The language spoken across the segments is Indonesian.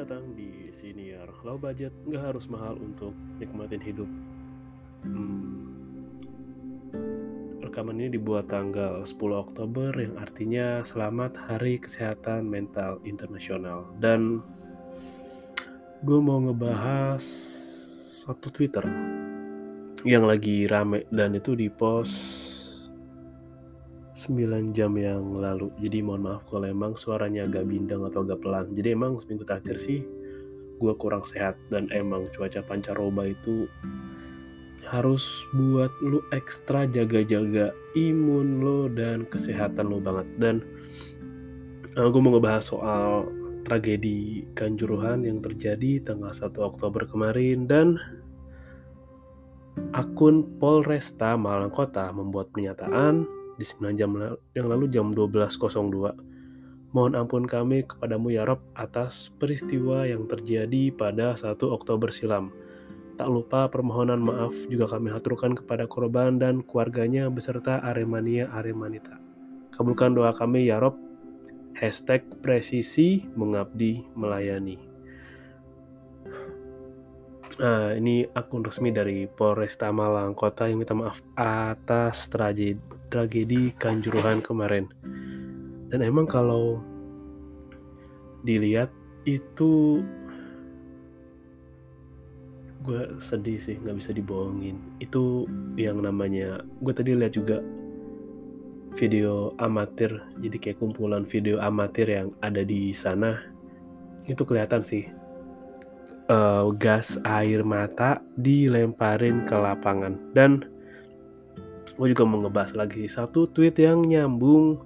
Datang di Senior Low Budget, nggak harus mahal untuk nikmatin hidup. Hmm, rekaman ini dibuat tanggal 10 Oktober yang artinya selamat Hari Kesehatan Mental Internasional. Dan gue mau ngebahas satu Twitter yang lagi rame dan itu di post 9 jam yang lalu. Jadi mohon maaf kalau emang suaranya agak bindang atau agak pelan. Jadi emang seminggu terakhir sih gue kurang sehat dan emang cuaca pancaroba itu harus buat lu ekstra jaga-jaga imun lo dan kesehatan lo banget. Dan uh, eh, gue mau ngebahas soal tragedi Kanjuruhan yang terjadi tanggal 1 Oktober kemarin dan akun Polresta Malang Kota membuat pernyataan di 9 jam yang lalu jam 12.02. Mohon ampun kami kepadamu ya Rob atas peristiwa yang terjadi pada 1 Oktober silam. Tak lupa permohonan maaf juga kami haturkan kepada korban dan keluarganya beserta Aremania Aremanita. Kabulkan doa kami ya Rob. Hashtag presisi mengabdi melayani. Nah, ini akun resmi dari Polresta Malang Kota yang minta maaf atas tragedi, tragedi Kanjuruhan kemarin. Dan emang kalau dilihat itu gue sedih sih nggak bisa dibohongin. Itu yang namanya gue tadi lihat juga video amatir jadi kayak kumpulan video amatir yang ada di sana. Itu kelihatan sih uh, gas air mata dilemparin ke lapangan dan gue juga mau ngebahas lagi satu tweet yang nyambung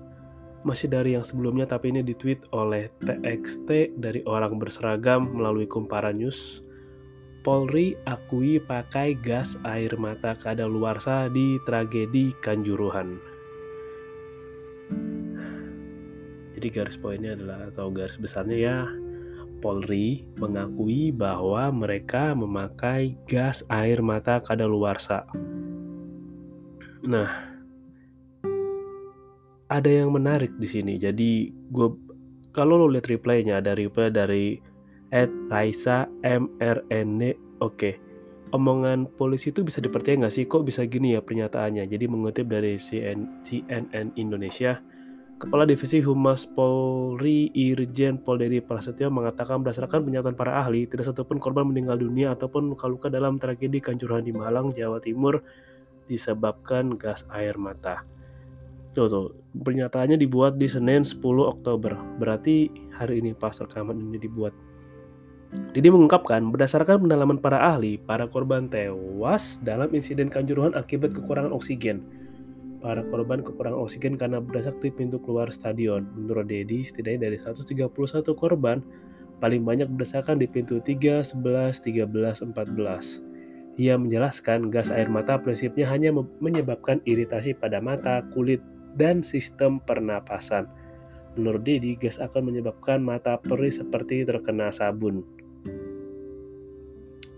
masih dari yang sebelumnya tapi ini ditweet oleh TXT dari orang berseragam melalui kumparan news Polri akui pakai gas air mata kadaluarsa di tragedi Kanjuruhan. Jadi garis poinnya adalah atau garis besarnya ya Polri mengakui bahwa mereka memakai gas air mata kadaluarsa. Nah, ada yang menarik di sini. Jadi gue kalau lo lihat replaynya ada reply dari Ed Raisa MRN oke okay. omongan polisi itu bisa dipercaya nggak sih kok bisa gini ya pernyataannya jadi mengutip dari CNN Indonesia Kepala Divisi Humas Polri Irjen Pol Dedi Prasetyo mengatakan berdasarkan pernyataan para ahli, tidak satupun korban meninggal dunia ataupun luka-luka dalam tragedi Kanjuruhan di Malang, Jawa Timur disebabkan gas air mata. Tuh, tuh, pernyataannya dibuat di Senin 10 Oktober. Berarti hari ini pas rekaman ini dibuat. Didi mengungkapkan, berdasarkan pendalaman para ahli, para korban tewas dalam insiden Kanjuruhan akibat kekurangan oksigen para korban kekurangan oksigen karena berdasar di pintu keluar stadion. Menurut Dedi, setidaknya dari 131 korban, paling banyak berdasarkan di pintu 3, 11, 13, 14. Ia menjelaskan gas air mata prinsipnya hanya menyebabkan iritasi pada mata, kulit, dan sistem pernapasan. Menurut Dedi, gas akan menyebabkan mata perih seperti terkena sabun.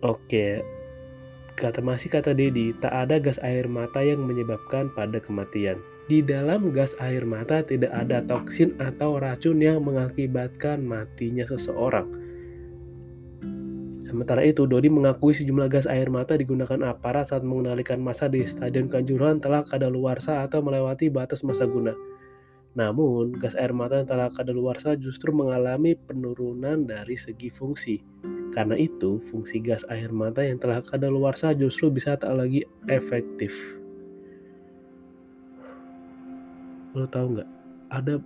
Oke, Kata masih kata Dedi, tak ada gas air mata yang menyebabkan pada kematian. Di dalam gas air mata tidak ada toksin atau racun yang mengakibatkan matinya seseorang. Sementara itu, Dodi mengakui sejumlah gas air mata digunakan aparat saat mengendalikan masa di Stadion Kanjuruhan telah kadaluarsa atau melewati batas masa guna. Namun, gas air mata yang telah kadaluarsa justru mengalami penurunan dari segi fungsi. Karena itu, fungsi gas air mata yang telah kadaluarsa justru bisa tak lagi efektif. Lo tau nggak? Ada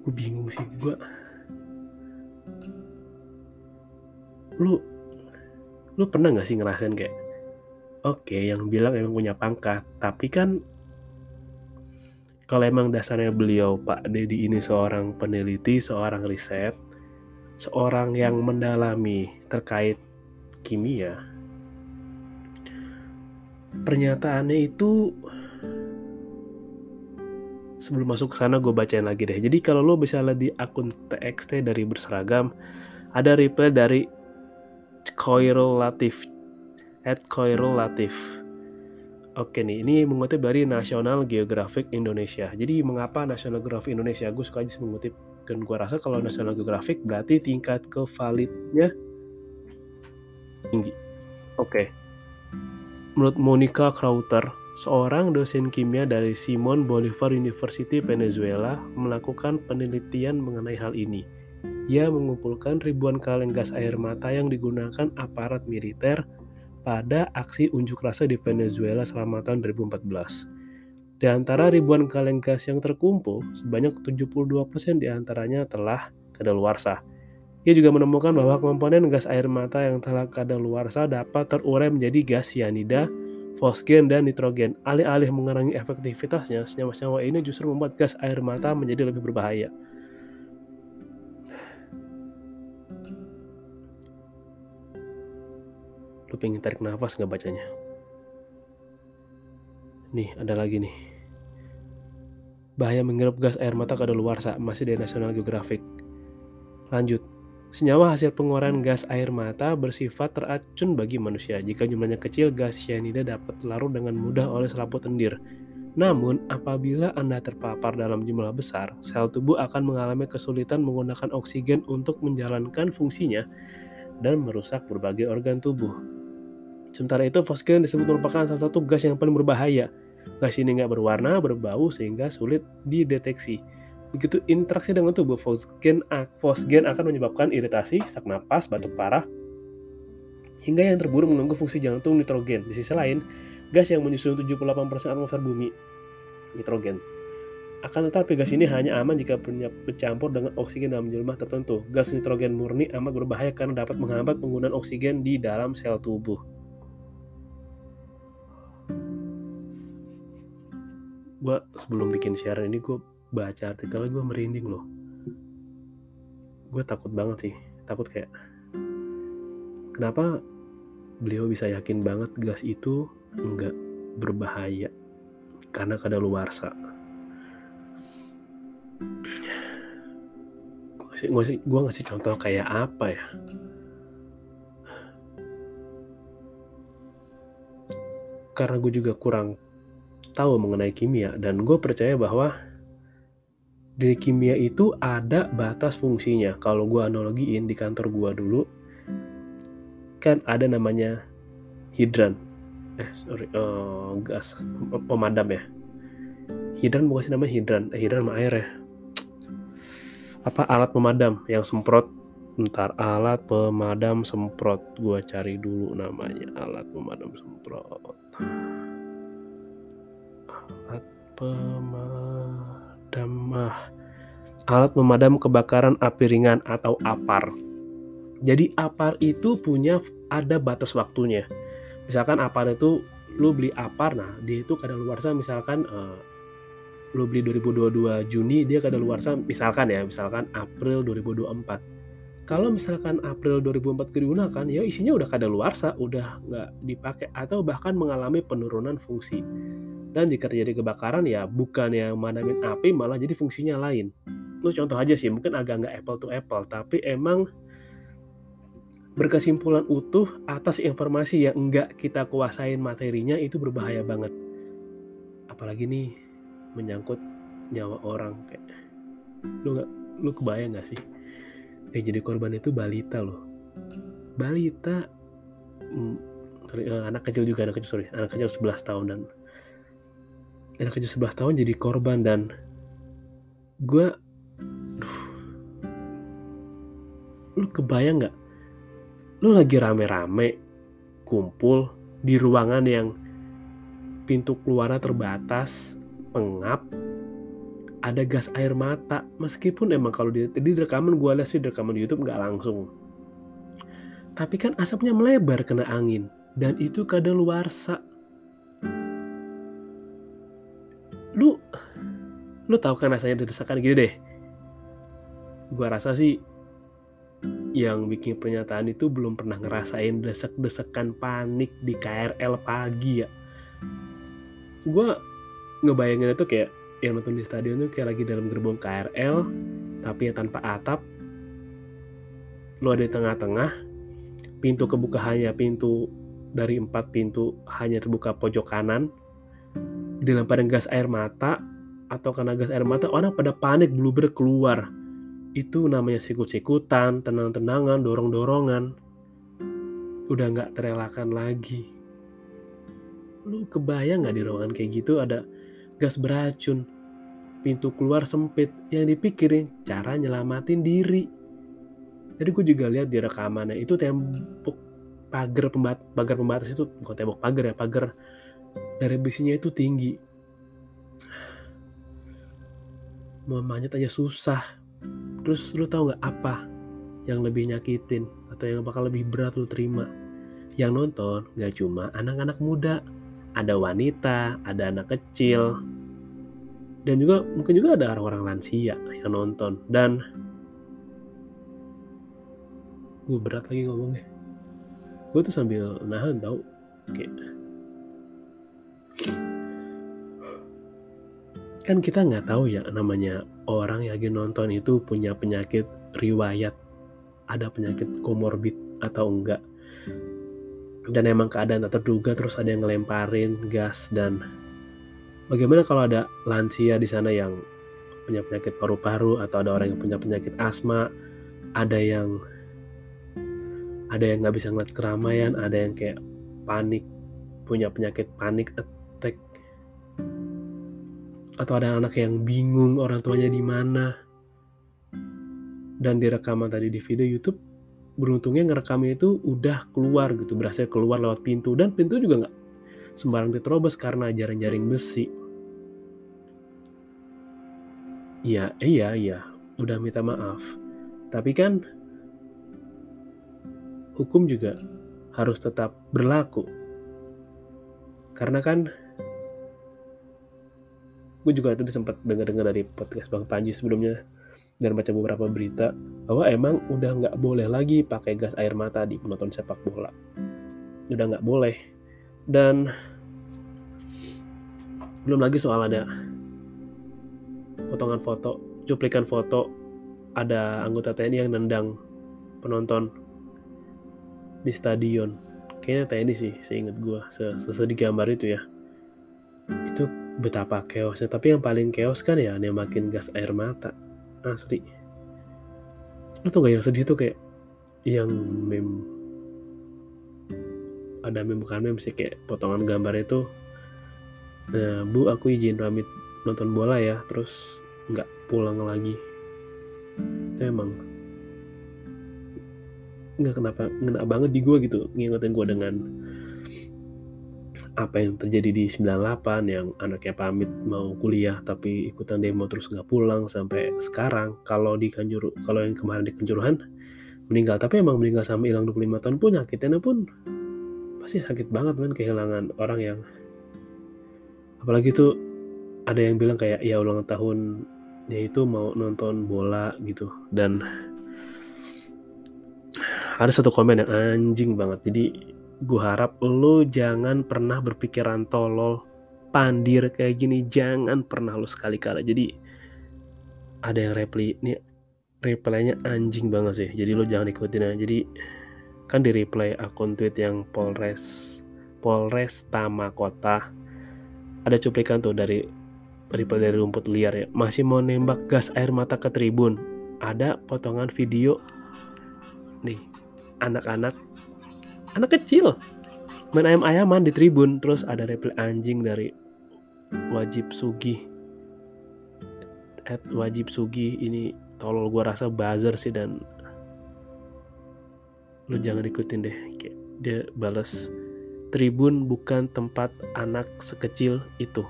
gue bingung sih gue lu lu pernah nggak sih ngerasain kayak oke okay, yang bilang emang punya pangkat tapi kan kalau emang dasarnya beliau Pak Dedi ini seorang peneliti seorang riset seorang yang mendalami terkait kimia, pernyataannya itu sebelum masuk ke sana gue bacain lagi deh. Jadi kalau lo bisa lihat di akun TXT dari berseragam, ada reply dari Koirul Latif, at Koirul Latif. Oke nih, ini mengutip dari National Geographic Indonesia. Jadi mengapa National Geographic Indonesia? Gue suka aja mengutip dan gua rasa kalau National Geographic berarti tingkat kevalidnya tinggi. Oke. Menurut Monica Crowther, seorang dosen kimia dari Simon Bolivar University Venezuela melakukan penelitian mengenai hal ini. Ia mengumpulkan ribuan kaleng gas air mata yang digunakan aparat militer pada aksi unjuk rasa di Venezuela selama tahun 2014. Di antara ribuan kaleng gas yang terkumpul, sebanyak 72% di antaranya telah kadaluarsa. Ia juga menemukan bahwa komponen gas air mata yang telah kadaluarsa dapat terurai menjadi gas cyanida, fosgen, dan nitrogen. Alih-alih mengurangi efektivitasnya, senyawa-senyawa ini justru membuat gas air mata menjadi lebih berbahaya. lu pengen tarik nafas nggak bacanya nih ada lagi nih bahaya menghirup gas air mata kadaluarsa masih dari National Geographic lanjut Senyawa hasil pengeluaran gas air mata bersifat teracun bagi manusia. Jika jumlahnya kecil, gas cyanida dapat larut dengan mudah oleh selaput lendir. Namun, apabila Anda terpapar dalam jumlah besar, sel tubuh akan mengalami kesulitan menggunakan oksigen untuk menjalankan fungsinya dan merusak berbagai organ tubuh. Sementara itu, fosgen disebut merupakan salah satu gas yang paling berbahaya. Gas ini nggak berwarna, berbau, sehingga sulit dideteksi. Begitu interaksi dengan tubuh, fosgen, fosgen akan menyebabkan iritasi, sak napas, batuk parah, hingga yang terburuk mengganggu fungsi jantung nitrogen. Di sisi lain, gas yang menyusun 78% atmosfer bumi, nitrogen. Akan tetapi gas ini hanya aman jika bercampur dengan oksigen dalam jumlah tertentu. Gas nitrogen murni amat berbahaya karena dapat menghambat penggunaan oksigen di dalam sel tubuh. Gue sebelum bikin siaran ini gue baca artikelnya gue merinding loh. Gue takut banget sih. Takut kayak kenapa beliau bisa yakin banget gas itu nggak berbahaya? Karena kadaluarsa. Gue sih gue ngasih contoh kayak apa ya? Karena gue juga kurang tahu mengenai kimia dan gue percaya bahwa di kimia itu ada batas fungsinya. Kalau gue analogiin di kantor gue dulu kan ada namanya hidran, eh sorry uh, gas pemadam ya. Hidran bukan sih namanya hidran, eh, hidran sama air ya. Apa alat pemadam yang semprot Ntar alat pemadam semprot gue cari dulu namanya alat pemadam semprot pemadam ah, alat pemadam kebakaran api ringan atau APAR. Jadi APAR itu punya ada batas waktunya. Misalkan APAR itu lu beli APAR, nah dia itu kadang luar sana misalkan uh, lu beli 2022 Juni dia kadang luar sana misalkan ya misalkan April 2024 kalau misalkan April 2004 digunakan ya isinya udah kada luarsa udah nggak dipakai atau bahkan mengalami penurunan fungsi dan jika terjadi kebakaran ya bukan yang madamin api malah jadi fungsinya lain. Lu contoh aja sih, mungkin agak nggak apple to apple, tapi emang berkesimpulan utuh atas informasi yang enggak kita kuasain materinya itu berbahaya banget. Apalagi nih menyangkut nyawa orang kayak lu nggak lu kebayang nggak sih? Eh jadi korban itu balita loh. Balita. Hmm, eh, anak kecil juga anak kecil sorry anak kecil 11 tahun dan anak kecil 11 tahun jadi korban dan gue lu kebayang nggak? Lu lagi rame-rame kumpul di ruangan yang pintu keluarnya terbatas pengap ada gas air mata. Meskipun emang kalau di, di rekaman gue lihat sih rekaman di YouTube nggak langsung. Tapi kan asapnya melebar kena angin. Dan itu kadaluarsa. Lu lu tahu kan rasanya desakan gitu deh? Gua rasa sih yang bikin pernyataan itu belum pernah ngerasain desek-desekan panik di KRL pagi ya. Gue ngebayangin itu kayak yang nonton di stadion tuh kayak lagi dalam gerbong KRL tapi yang tanpa atap lu ada di tengah-tengah pintu kebuka hanya pintu dari empat pintu hanya terbuka pojok kanan dilemparin gas air mata atau karena gas air mata orang pada panik bluber keluar itu namanya sikut-sikutan, tenang-tenangan, dorong-dorongan. Udah nggak terelakkan lagi. Lu kebayang nggak di ruangan kayak gitu ada gas beracun, pintu keluar sempit, yang dipikirin cara nyelamatin diri. Jadi gue juga lihat di rekamannya itu tembok pagar pembat pagar pembatas itu bukan tembok pagar ya pagar dari besinya itu tinggi. Mau manjat aja susah. Terus lu tahu nggak apa yang lebih nyakitin atau yang bakal lebih berat lu terima? Yang nonton nggak cuma anak-anak muda. Ada wanita ada anak kecil dan juga mungkin juga ada orang-orang lansia yang nonton. Dan gue berat lagi ngomongnya. Gue tuh sambil nahan tau. Kayak kan kita nggak tahu ya namanya orang yang lagi nonton itu punya penyakit riwayat. Ada penyakit komorbid atau enggak. Dan emang keadaan tak terduga terus ada yang ngelemparin gas dan bagaimana kalau ada lansia di sana yang punya penyakit paru-paru atau ada orang yang punya penyakit asma? Ada yang ada yang nggak bisa ngeliat keramaian ada yang kayak panik punya penyakit panik attack? Atau ada anak yang bingung orang tuanya di mana? Dan di rekaman tadi di video YouTube beruntungnya ngerekamnya itu udah keluar gitu berhasil keluar lewat pintu. Dan pintu juga nggak sembarang diterobos karena jaring-jaring besi iya iya iya. Udah minta maaf. Tapi kan hukum juga harus tetap berlaku. Karena kan gue juga tadi sempat dengar-dengar dari podcast Bang Panji sebelumnya dan baca beberapa berita bahwa emang udah nggak boleh lagi pakai gas air mata di penonton sepak bola. Udah nggak boleh. Dan belum lagi soal ada potongan foto cuplikan foto ada anggota TNI yang nendang penonton di stadion. Kayaknya TNI sih seingat gue sesedih gambar itu ya. Itu betapa chaosnya. Tapi yang paling chaos kan ya makin gas air mata. Asli. Lo tau gak yang sedih tuh kayak yang meme ada meme bukan meme sih kayak potongan gambar itu nah, bu aku izin pamit nonton bola ya terus nggak pulang lagi. Itu emang nggak kenapa ngena banget di gue gitu ngingetin gue dengan apa yang terjadi di 98 yang anaknya pamit mau kuliah tapi ikutan demo terus nggak pulang sampai sekarang. Kalau di Kanjuru kalau yang kemarin di Kanjuruhan meninggal. Tapi emang meninggal sama hilang 25 tahun pun nyakitnya pun pasti sakit banget kan kehilangan orang yang apalagi tuh ada yang bilang kayak ya ulang tahun ya itu mau nonton bola gitu. Dan ada satu komen yang anjing banget. Jadi gue harap lo jangan pernah berpikiran tolol pandir kayak gini. Jangan pernah lo sekali-kali. Jadi ada yang reply ini replaynya anjing banget sih. Jadi lo jangan ikutin aja. Jadi kan di reply akun tweet yang Polres Polres Tamakota ada cuplikan tuh dari reply dari rumput liar ya. Masih mau nembak gas air mata ke tribun. Ada potongan video. Nih anak-anak. Anak kecil. Main ayam-ayaman di tribun. Terus ada reply anjing dari wajib sugi at wajib sugi ini tolol gue rasa buzzer sih dan lu jangan ikutin deh. Dia balas tribun bukan tempat anak sekecil itu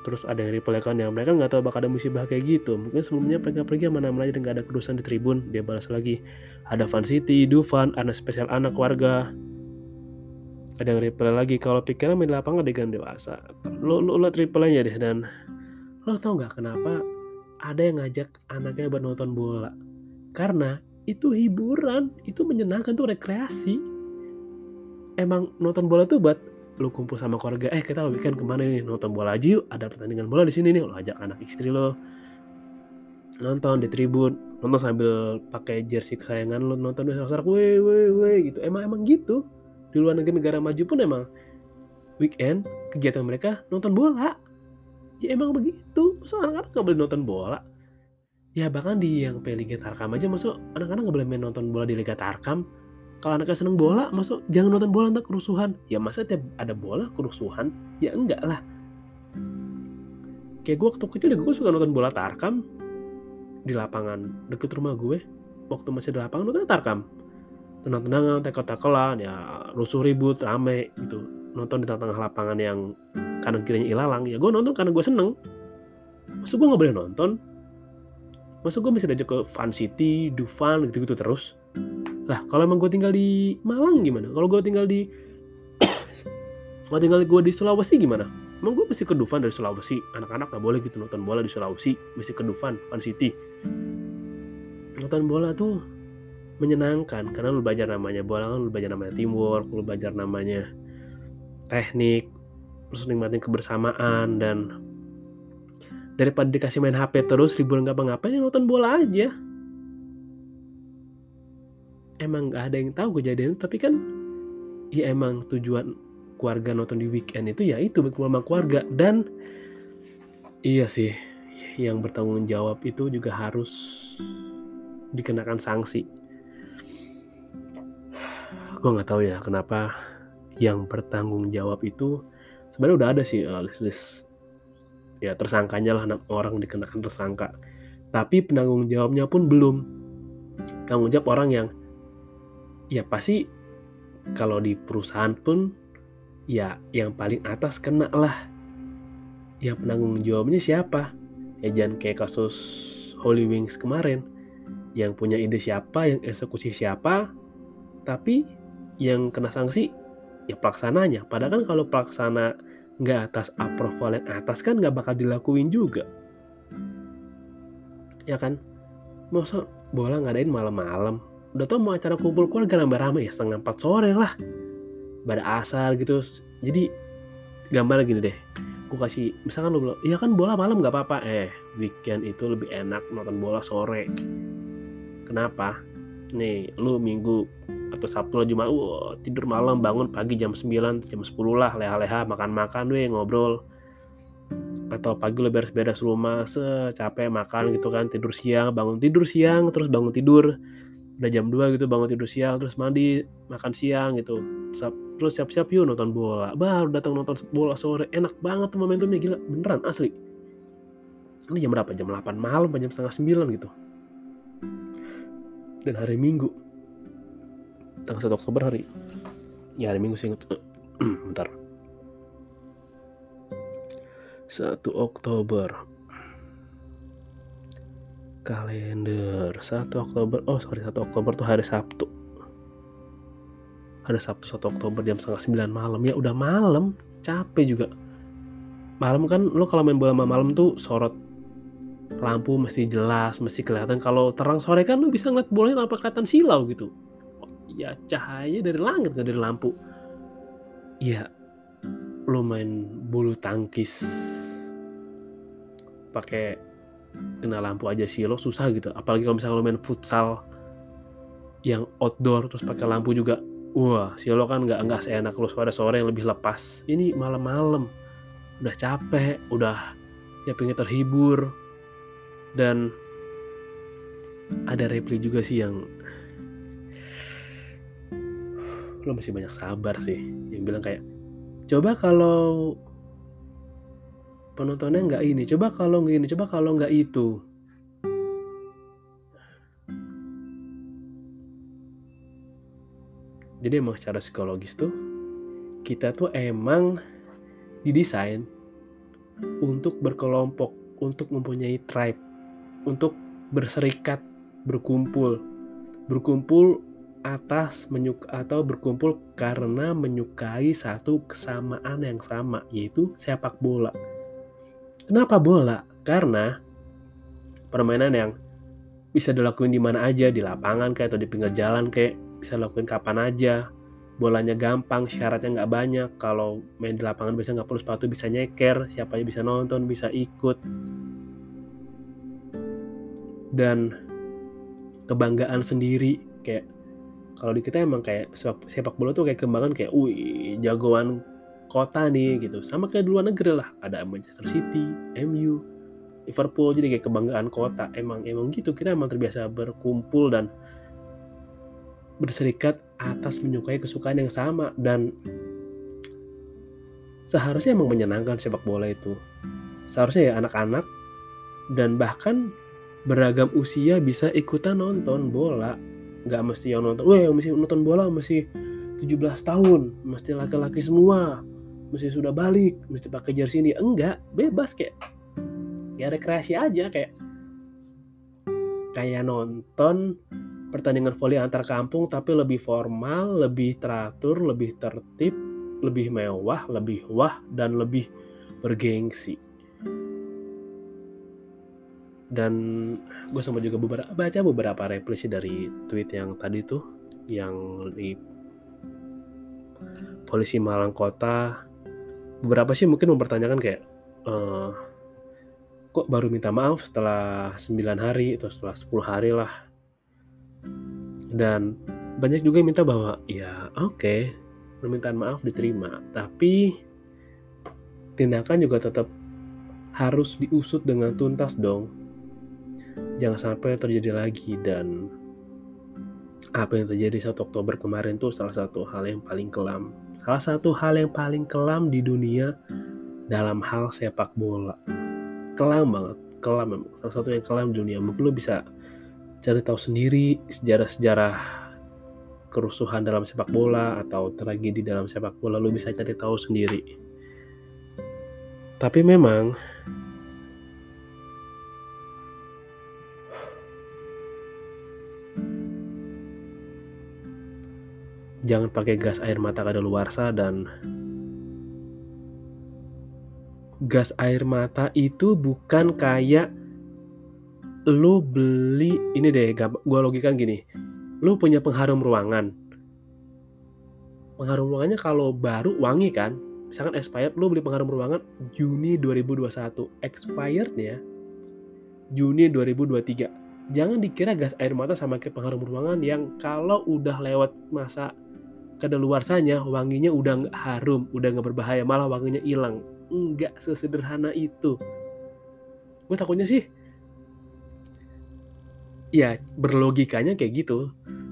terus ada yang reply kan yang mereka nggak tahu bakal ada musibah kayak gitu. Mungkin sebelumnya mereka pergi mana mana dan nggak ada kerusuhan di tribun. Dia balas lagi ada Fan City, Dufan, anak spesial anak warga. Ada yang reply lagi kalau pikiran main lapangan dengan dewasa. Lo lo, lo reply nya deh dan. Lo tau nggak kenapa ada yang ngajak anaknya buat nonton bola? Karena itu hiburan itu menyenangkan tuh rekreasi. Emang nonton bola tuh buat lu kumpul sama keluarga eh kita weekend ke mana nih nonton bola aja yuk ada pertandingan bola di sini nih. Lo ajak anak istri lo nonton di tribun nonton sambil pakai jersey kesayangan lo nonton di sorak weh weh weh gitu. Emang emang gitu. Di luar negeri negara maju pun emang weekend kegiatan mereka nonton bola. Ya emang begitu. Soalnya anak-anak gak boleh nonton bola? Ya bahkan di yang kayak Liga Tarkam aja masuk anak-anak nggak boleh main nonton bola di Liga Tarkam. Kalau anaknya seneng bola, masuk jangan nonton bola ntar kerusuhan. Ya masa tiap ada bola kerusuhan? Ya enggak lah. Kayak gue waktu kecil gue suka nonton bola Tarkam di lapangan deket rumah gue. Waktu masih di lapangan nonton Tarkam. Tenang-tenangan, tackle-tacklean, ya rusuh ribut, rame gitu. Nonton di tengah-tengah lapangan yang kanan kirinya ilalang. Ya gue nonton karena gue seneng. Maksud gue nggak boleh nonton? masa gue bisa diajak ke Fun City, Dufan gitu-gitu terus lah kalau emang gue tinggal di Malang gimana? Kalau gue tinggal di kalau tinggal gue di Sulawesi gimana? Emang gue mesti ke Dufan dari Sulawesi? Anak-anak gak boleh gitu nonton bola di Sulawesi. Mesti ke Dufan Fun City. Nonton bola tuh menyenangkan karena lu belajar namanya bola lu belajar namanya teamwork lu belajar namanya teknik terus nikmatin kebersamaan dan daripada dikasih main HP terus liburan ngapa-ngapain ya nonton bola aja emang gak ada yang tahu kejadian tapi kan ya emang tujuan keluarga nonton di weekend itu ya itu berkumpul sama keluarga. Dan iya sih yang bertanggung jawab itu juga harus dikenakan sanksi. Gue nggak tahu ya kenapa yang bertanggung jawab itu sebenarnya udah ada sih uh, list-list. Ya tersangkanya lah orang dikenakan tersangka. Tapi penanggung jawabnya pun belum. Tanggung jawab orang yang ya pasti kalau di perusahaan pun ya yang paling atas kena lah. Yang penanggung jawabnya siapa? Ya jangan kayak kasus Holy Wings kemarin. Yang punya ide siapa yang eksekusi siapa tapi yang kena sanksi ya pelaksananya. Padahal kan kalau pelaksana nggak atas approval yang atas kan nggak bakal dilakuin juga. Ya kan? Masa bola ngadain malam-malam udah tau mau acara kumpul keluarga rame-rame ya setengah empat sore lah. Pada asar gitu. Jadi gambar gini deh. Gue kasih misalkan lo bilang iya kan bola malam nggak apa-apa. Eh weekend itu lebih enak nonton bola sore. Kenapa? Nih lu minggu atau Sabtu lah Jumat uh, tidur malam bangun pagi jam 9 jam 10 lah leha-leha makan-makan weh ngobrol. Atau pagi lo beres-beres rumah secapek makan gitu kan tidur siang bangun tidur siang terus bangun tidur udah jam 2 gitu bangun tidur siang terus mandi makan siang gitu. Terus siap-siap yuk nonton bola. Baru datang nonton bola sore enak banget tuh momentumnya gila beneran asli. Ini jam berapa? Jam 8 malam jam setengah 9 gitu. Dan hari minggu tanggal 1 Oktober hari ya hari Minggu sih inget bentar. 1 Oktober kalender. 1 Oktober oh sorry 1 Oktober tuh hari Sabtu. Hari Sabtu 1 Oktober jam setengah 9 malam. Ya udah malam. Capek juga. Malam kan lo kalau main bola malam tuh sorot lampu mesti jelas mesti kelihatan. Kalau terang sore kan lo bisa ngeliat bolanya tanpa kelihatan silau gitu. Ya cahaya dari langit nggak dari lampu. Ya lo main bulu tangkis pakai kena lampu aja sih lo susah gitu. Apalagi kalau misalnya lo main futsal yang outdoor terus pakai lampu juga wah si lo kan nggak nggak seenak lo sore sore yang lebih lepas. Ini malam-malam udah capek udah ya pengen terhibur. Dan ada repli juga sih yang lo masih banyak sabar sih. Yang bilang kayak coba kalau penontonnya nggak ini coba kalau nggak ini coba kalau nggak itu jadi emang secara psikologis tuh kita tuh emang didesain untuk berkelompok untuk mempunyai tribe untuk berserikat berkumpul berkumpul atas menyuka atau berkumpul karena menyukai satu kesamaan yang sama yaitu sepak bola. Kenapa bola? Karena permainan yang bisa dilakuin di mana aja, di lapangan kayak atau di pinggir jalan kayak bisa dilakuin kapan aja. Bolanya gampang, syaratnya nggak banyak. Kalau main di lapangan bisa nggak perlu sepatu, bisa nyeker, siapa aja bisa nonton, bisa ikut. Dan kebanggaan sendiri kayak kalau di kita emang kayak sepak, bola tuh kayak kembangan kayak wih jagoan kota nih gitu. Sama kayak di luar negeri lah. Ada Manchester City, MU, Liverpool. Jadi kayak kebanggaan kota. Emang emang gitu. Kita emang terbiasa berkumpul dan berserikat atas menyukai kesukaan yang sama. Dan seharusnya emang menyenangkan sepak bola itu. Seharusnya ya anak-anak dan bahkan beragam usia bisa ikutan nonton bola. Nggak mesti yang nonton weh mesti nonton bola mesti 17 tahun. Mesti laki-laki semua mesti sudah balik mesti pakai jersey ini. Enggak bebas kayak ya rekreasi aja kayak kayak nonton pertandingan voli antar kampung tapi lebih formal lebih teratur lebih tertib lebih mewah lebih wah dan lebih bergengsi. Dan gue sempat juga beberapa baca beberapa reply dari tweet yang tadi tuh yang di polisi Malang Kota beberapa sih mungkin mempertanyakan kayak uh, kok baru minta maaf setelah 9 hari atau setelah 10 hari lah. Dan banyak juga yang minta bahwa ya oke okay, permintaan maaf diterima. Tapi tindakan juga tetap harus diusut dengan tuntas dong. Jangan sampai terjadi lagi dan apa yang terjadi 1 Oktober kemarin tuh salah satu hal yang paling kelam. Salah satu hal yang paling kelam di dunia dalam hal sepak bola. Kelam banget, kelam memang. Salah satu yang kelam di dunia. Mungkin lo bisa cari tahu sendiri sejarah-sejarah kerusuhan dalam sepak bola atau tragedi dalam sepak bola lo bisa cari tahu sendiri. Tapi memang jangan pakai gas air mata kadaluarsa dan gas air mata itu bukan kayak lu beli ini deh gue logikan gini. Lu punya pengharum ruangan. Pengharum ruangannya kalau baru wangi kan? Misalkan expired lu beli pengharum ruangan Juni 2021 expirednya Juni 2023 jangan dikira gas air mata sama kayak pengharum ruangan yang kalau udah lewat masa kadaluarsanya wanginya udah nggak harum, udah nggak berbahaya, malah wanginya hilang. Nggak sesederhana itu. Gue takutnya sih, ya berlogikanya kayak gitu.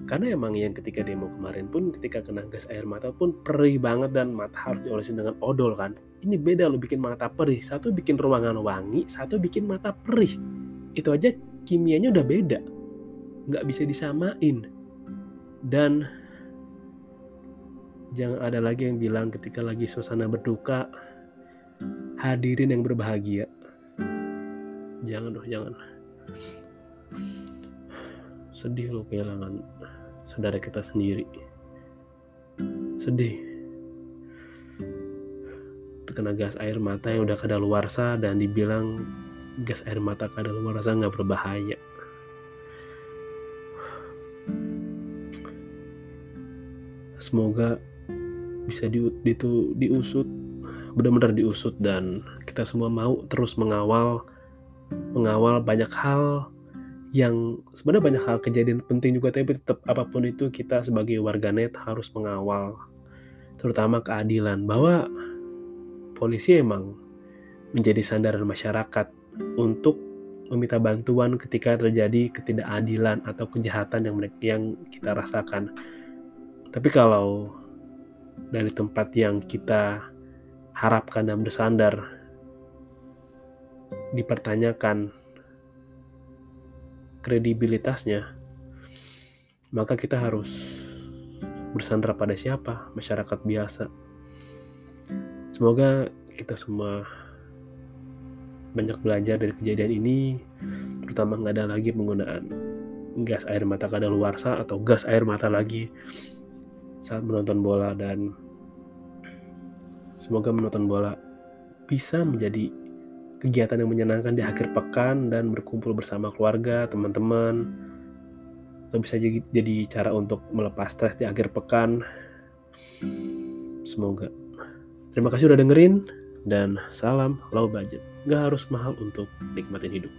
Karena emang yang ketika demo kemarin pun ketika kena gas air mata pun perih banget dan mata harus diolesin dengan odol kan. Ini beda lo bikin mata perih. Satu bikin ruangan wangi, satu bikin mata perih. Itu aja kimianya udah beda. Nggak bisa disamain. Dan Jangan ada lagi yang bilang ketika lagi suasana berduka, hadirin yang berbahagia. Jangan dong, jangan. Sedih loh kehilangan saudara kita sendiri. Sedih. Terkena gas air mata yang udah kadaluarsa dan dibilang gas air mata kadaluarsa nggak berbahaya. Semoga bisa di, itu diusut benar-benar diusut dan kita semua mau terus mengawal mengawal banyak hal yang sebenarnya banyak hal kejadian penting juga tapi tetap apa pun itu kita sebagai warganet harus mengawal terutama keadilan bahwa polisi emang menjadi sandaran masyarakat untuk meminta bantuan ketika terjadi ketidakadilan atau kejahatan yang yang kita rasakan. Tapi kalau dari tempat yang kita harapkan dan bersandar dipertanyakan kredibilitasnya, maka kita harus bersandar pada siapa? Masyarakat biasa. Semoga kita semua banyak belajar dari kejadian ini, terutama nggak ada lagi penggunaan gas air mata kadaluarsa atau gas air mata lagi saat menonton bola dan semoga menonton bola bisa menjadi kegiatan yang menyenangkan di akhir pekan dan berkumpul bersama keluarga, teman-teman atau bisa jadi, cara untuk melepas stres di akhir pekan. Semoga. Terima kasih udah dengerin dan salam low budget. Gak harus mahal untuk nikmatin hidup.